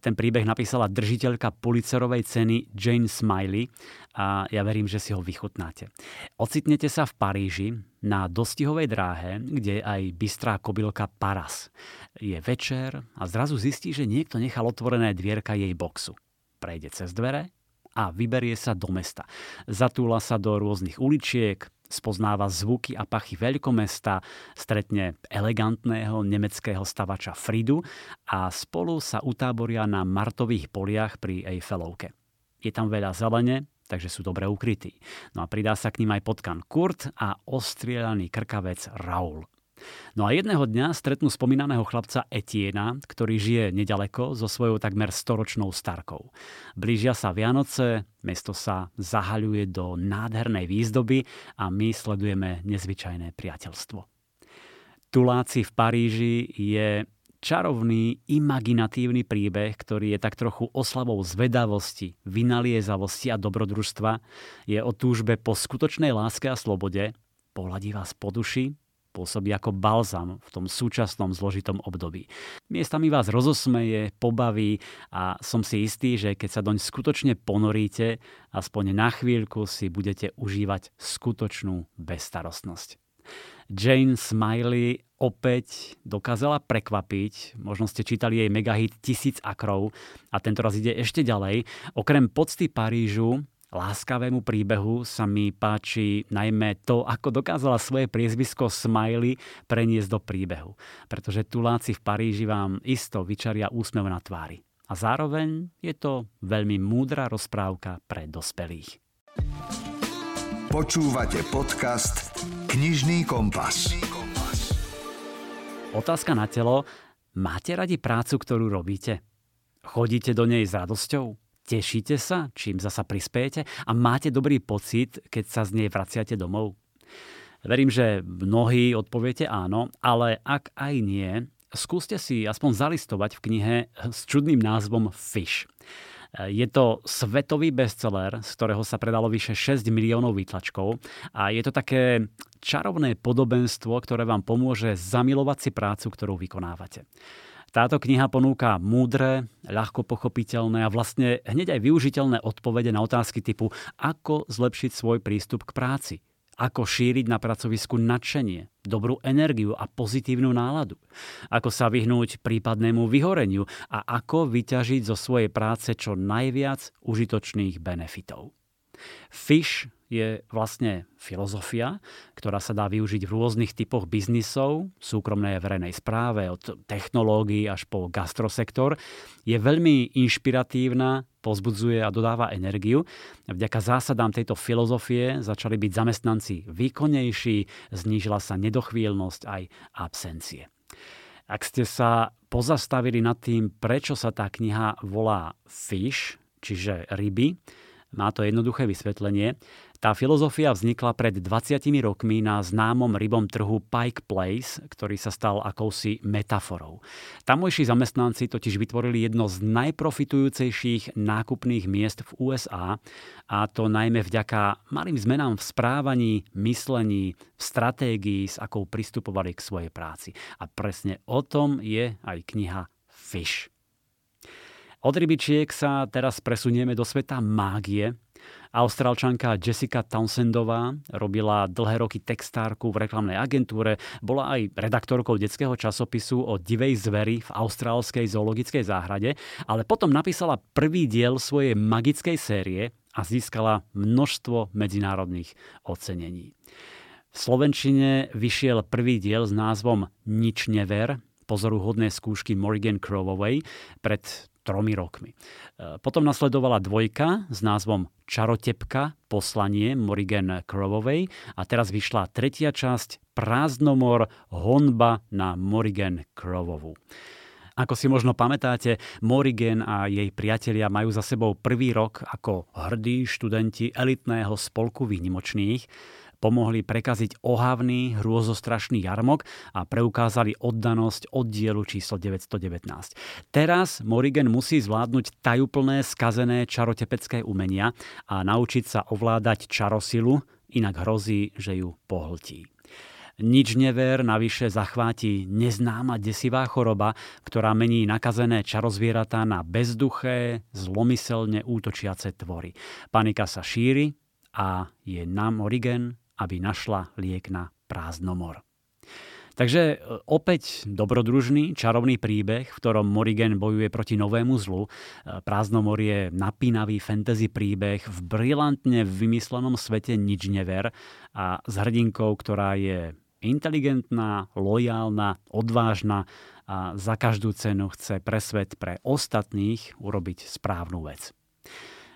Ten príbeh napísala držiteľka policerovej ceny Jane Smiley a ja verím, že si ho vychutnáte. Ocitnete sa v Paríži na dostihovej dráhe, kde je aj bystrá kobylka Paras. Je večer a zrazu zistí, že niekto nechal otvorené dvierka jej boxu. Prejde cez dvere a vyberie sa do mesta. Zatúla sa do rôznych uličiek, spoznáva zvuky a pachy veľkomesta, stretne elegantného nemeckého stavača Fridu a spolu sa utáboria na martových poliach pri Eiffelovke. Je tam veľa zelene, takže sú dobre ukrytí. No a pridá sa k ním aj potkan Kurt a ostrielaný krkavec Raul. No a jedného dňa stretnú spomínaného chlapca Etiena, ktorý žije nedaleko so svojou takmer storočnou starkou. Blížia sa Vianoce, mesto sa zahaľuje do nádhernej výzdoby a my sledujeme nezvyčajné priateľstvo. Tuláci v Paríži je čarovný, imaginatívny príbeh, ktorý je tak trochu oslavou zvedavosti, vynaliezavosti a dobrodružstva. Je o túžbe po skutočnej láske a slobode, pohľadí vás po duši pôsobí ako balzam v tom súčasnom zložitom období. Miestami vás rozosmeje, pobaví a som si istý, že keď sa doň skutočne ponoríte, aspoň na chvíľku si budete užívať skutočnú bezstarostnosť. Jane Smiley opäť dokázala prekvapiť. Možno ste čítali jej megahit Tisíc akrov a tento raz ide ešte ďalej. Okrem pocty Parížu láskavému príbehu sa mi páči najmä to, ako dokázala svoje priezvisko Smiley preniesť do príbehu. Pretože tuláci v Paríži vám isto vyčaria úsmev na tvári. A zároveň je to veľmi múdra rozprávka pre dospelých. Počúvate podcast Knižný kompas. Otázka na telo. Máte radi prácu, ktorú robíte? Chodíte do nej s radosťou? Tešíte sa, čím zasa prispiejete a máte dobrý pocit, keď sa z nej vraciate domov? Verím, že mnohí odpoviete áno, ale ak aj nie, skúste si aspoň zalistovať v knihe s čudným názvom Fish. Je to svetový bestseller, z ktorého sa predalo vyše 6 miliónov výtlačkov a je to také čarovné podobenstvo, ktoré vám pomôže zamilovať si prácu, ktorú vykonávate. Táto kniha ponúka múdre, ľahko pochopiteľné a vlastne hneď aj využiteľné odpovede na otázky typu ako zlepšiť svoj prístup k práci, ako šíriť na pracovisku nadšenie, dobrú energiu a pozitívnu náladu, ako sa vyhnúť prípadnému vyhoreniu a ako vyťažiť zo svojej práce čo najviac užitočných benefitov. Fish je vlastne filozofia, ktorá sa dá využiť v rôznych typoch biznisov, súkromnej a verejnej správe, od technológií až po gastrosektor. Je veľmi inšpiratívna, pozbudzuje a dodáva energiu. Vďaka zásadám tejto filozofie začali byť zamestnanci výkonnejší, znížila sa nedochvíľnosť aj absencie. Ak ste sa pozastavili nad tým, prečo sa tá kniha volá Fish, čiže ryby, má to jednoduché vysvetlenie. Tá filozofia vznikla pred 20 rokmi na známom rybom trhu Pike Place, ktorý sa stal akousi metaforou. Tamojší zamestnanci totiž vytvorili jedno z najprofitujúcejších nákupných miest v USA a to najmä vďaka malým zmenám v správaní, myslení, v stratégii, s akou pristupovali k svojej práci. A presne o tom je aj kniha Fish. Od rybičiek sa teraz presunieme do sveta mágie. Austrálčanka Jessica Townsendová robila dlhé roky textárku v reklamnej agentúre, bola aj redaktorkou detského časopisu o divej zveri v austrálskej zoologickej záhrade, ale potom napísala prvý diel svojej magickej série a získala množstvo medzinárodných ocenení. V Slovenčine vyšiel prvý diel s názvom Nič never, pozoruhodné skúšky Morgan Crowovej pred tromi rokmi. E, potom nasledovala dvojka s názvom Čarotepka, poslanie Morigen Crowovej a teraz vyšla tretia časť Prázdnomor, honba na Morigen Crowovu. Ako si možno pamätáte, Morigen a jej priatelia majú za sebou prvý rok ako hrdí študenti elitného spolku výnimočných pomohli prekaziť ohavný, hrôzostrašný jarmok a preukázali oddanosť oddielu číslo 919. Teraz Morigen musí zvládnuť tajúplné skazené čarotepecké umenia a naučiť sa ovládať čarosilu, inak hrozí, že ju pohltí. Nič never navyše zachváti neznáma desivá choroba, ktorá mení nakazené čarozvieratá na bezduché, zlomyselne útočiace tvory. Panika sa šíri a je nám Origen aby našla liek na prázdnomor. Takže e, opäť dobrodružný, čarovný príbeh, v ktorom Morigen bojuje proti novému zlu. E, Prázdnomor je napínavý fantasy príbeh v brilantne vymyslenom svete nič never a s hrdinkou, ktorá je inteligentná, lojálna, odvážna a za každú cenu chce pre svet, pre ostatných urobiť správnu vec.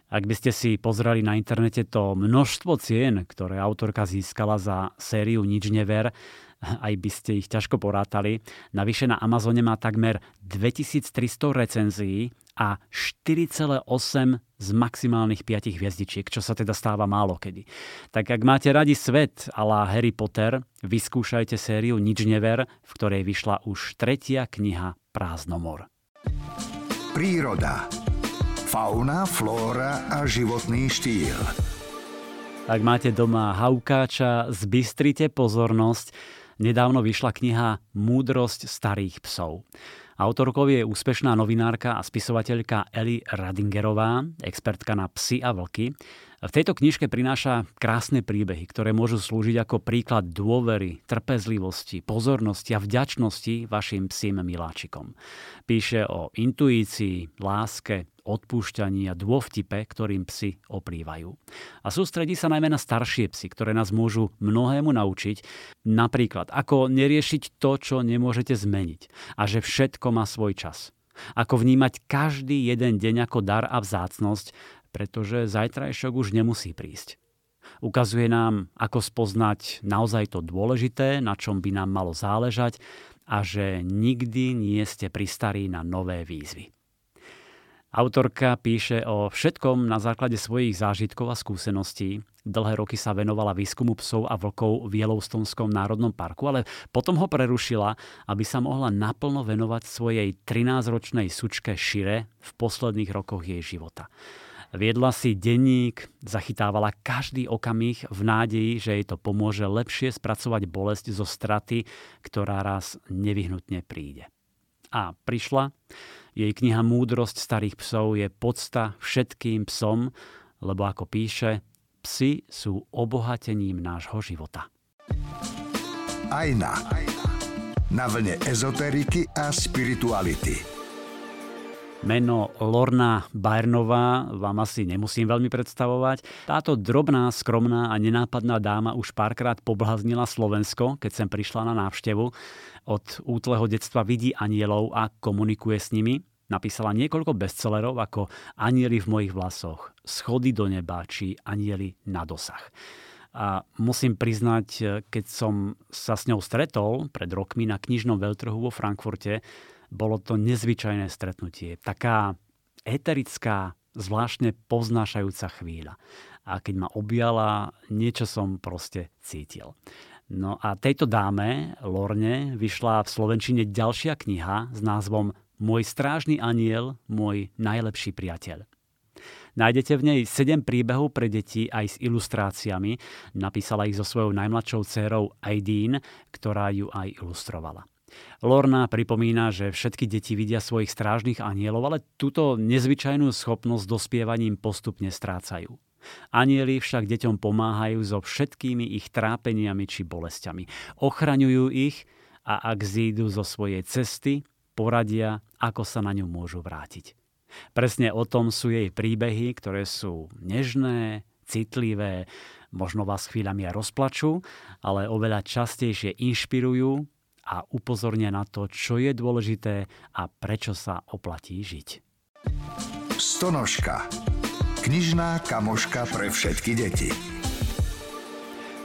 Ak by ste si pozreli na internete to množstvo cien, ktoré autorka získala za sériu Nič never, aj by ste ich ťažko porátali. Navyše na Amazone má takmer 2300 recenzií a 4,8 z maximálnych 5 hviezdičiek, čo sa teda stáva málo kedy. Tak ak máte radi svet la Harry Potter, vyskúšajte sériu Nič never, v ktorej vyšla už tretia kniha Prázdnomor. Príroda fauna, flóra a životný štýl. Ak máte doma haukáča, zbystrite pozornosť. Nedávno vyšla kniha Múdrosť starých psov. Autorkou je úspešná novinárka a spisovateľka Eli Radingerová, expertka na psy a vlky. V tejto knižke prináša krásne príbehy, ktoré môžu slúžiť ako príklad dôvery, trpezlivosti, pozornosti a vďačnosti vašim psím miláčikom. Píše o intuícii, láske, odpúšťaní a dôvtipe, ktorým psi oplývajú. A sústredí sa najmä na staršie psy, ktoré nás môžu mnohému naučiť, napríklad ako neriešiť to, čo nemôžete zmeniť a že všetko má svoj čas. Ako vnímať každý jeden deň ako dar a vzácnosť pretože zajtrajšok už nemusí prísť. Ukazuje nám, ako spoznať naozaj to dôležité, na čom by nám malo záležať a že nikdy nie ste pristarí na nové výzvy. Autorka píše o všetkom na základe svojich zážitkov a skúseností. Dlhé roky sa venovala výskumu psov a vlkov v Yellowstonskom národnom parku, ale potom ho prerušila, aby sa mohla naplno venovať svojej 13-ročnej sučke Šire v posledných rokoch jej života. Viedla si denník, zachytávala každý okamih v nádeji, že jej to pomôže lepšie spracovať bolesť zo straty, ktorá raz nevyhnutne príde. A prišla. Jej kniha Múdrosť starých psov je podsta všetkým psom, lebo ako píše, psy sú obohatením nášho života. Ajna. Na vlne ezoteriky a spirituality. Meno Lorna Bajernová vám asi nemusím veľmi predstavovať. Táto drobná, skromná a nenápadná dáma už párkrát poblaznila Slovensko, keď sem prišla na návštevu. Od útleho detstva vidí anielov a komunikuje s nimi. Napísala niekoľko bestsellerov ako Anieli v mojich vlasoch, Schody do neba či Anieli na dosah. A musím priznať, keď som sa s ňou stretol pred rokmi na knižnom veľtrhu vo Frankfurte, bolo to nezvyčajné stretnutie. Taká eterická, zvláštne poznášajúca chvíľa. A keď ma objala, niečo som proste cítil. No a tejto dáme, Lorne, vyšla v Slovenčine ďalšia kniha s názvom Môj strážny aniel, môj najlepší priateľ. Nájdete v nej 7 príbehov pre deti aj s ilustráciami. Napísala ich so svojou najmladšou dcerou Aideen, ktorá ju aj ilustrovala. Lorna pripomína, že všetky deti vidia svojich strážnych anielov, ale túto nezvyčajnú schopnosť dospievaním postupne strácajú. Anieli však deťom pomáhajú so všetkými ich trápeniami či bolestiami. Ochraňujú ich a ak zídu zo svojej cesty, poradia, ako sa na ňu môžu vrátiť. Presne o tom sú jej príbehy, ktoré sú nežné, citlivé, možno vás chvíľami aj rozplačú, ale oveľa častejšie inšpirujú a upozornia na to, čo je dôležité a prečo sa oplatí žiť. Stonožka. Knižná kamoška pre všetky deti.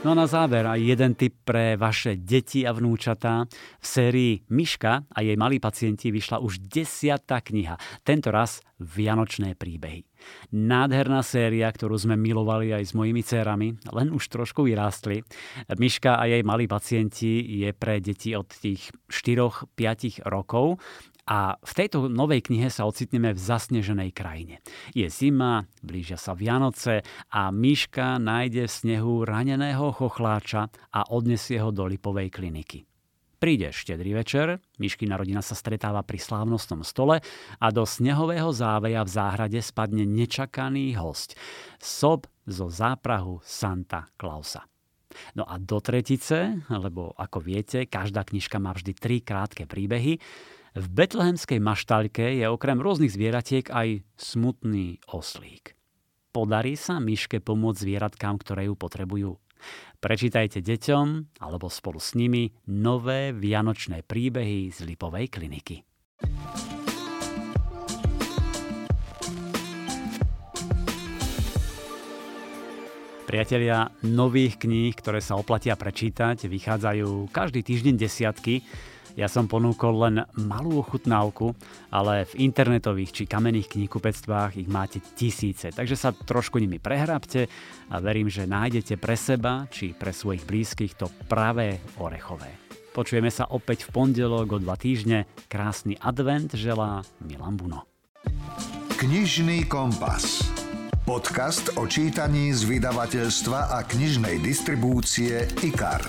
No a na záver aj jeden tip pre vaše deti a vnúčatá. V sérii Myška a jej malí pacienti vyšla už desiatá kniha. Tento raz Vianočné príbehy. Nádherná séria, ktorú sme milovali aj s mojimi cérami, len už trošku vyrástli. Myška a jej malí pacienti je pre deti od tých 4-5 rokov a v tejto novej knihe sa ocitneme v zasneženej krajine. Je zima, blížia sa Vianoce a Myška nájde v snehu raneného chochláča a odnesie ho do Lipovej kliniky. Príde štedrý večer, Myškina rodina sa stretáva pri slávnostnom stole a do snehového záveja v záhrade spadne nečakaný host. Sob zo záprahu Santa Clausa. No a do tretice, lebo ako viete, každá knižka má vždy tri krátke príbehy, v betlehemskej maštaľke je okrem rôznych zvieratiek aj smutný oslík. Podarí sa myške pomôcť zvieratkám, ktoré ju potrebujú. Prečítajte deťom alebo spolu s nimi nové vianočné príbehy z Lipovej kliniky. Priatelia, nových kníh, ktoré sa oplatia prečítať, vychádzajú každý týždeň desiatky. Ja som ponúkol len malú ochutnávku, ale v internetových či kamenných kníhkupectvách ich máte tisíce, takže sa trošku nimi prehrabte a verím, že nájdete pre seba či pre svojich blízkych to pravé orechové. Počujeme sa opäť v pondelok o dva týždne. Krásny advent želá Milan Buno. Knižný kompas. Podcast o čítaní z vydavateľstva a knižnej distribúcie IKAR.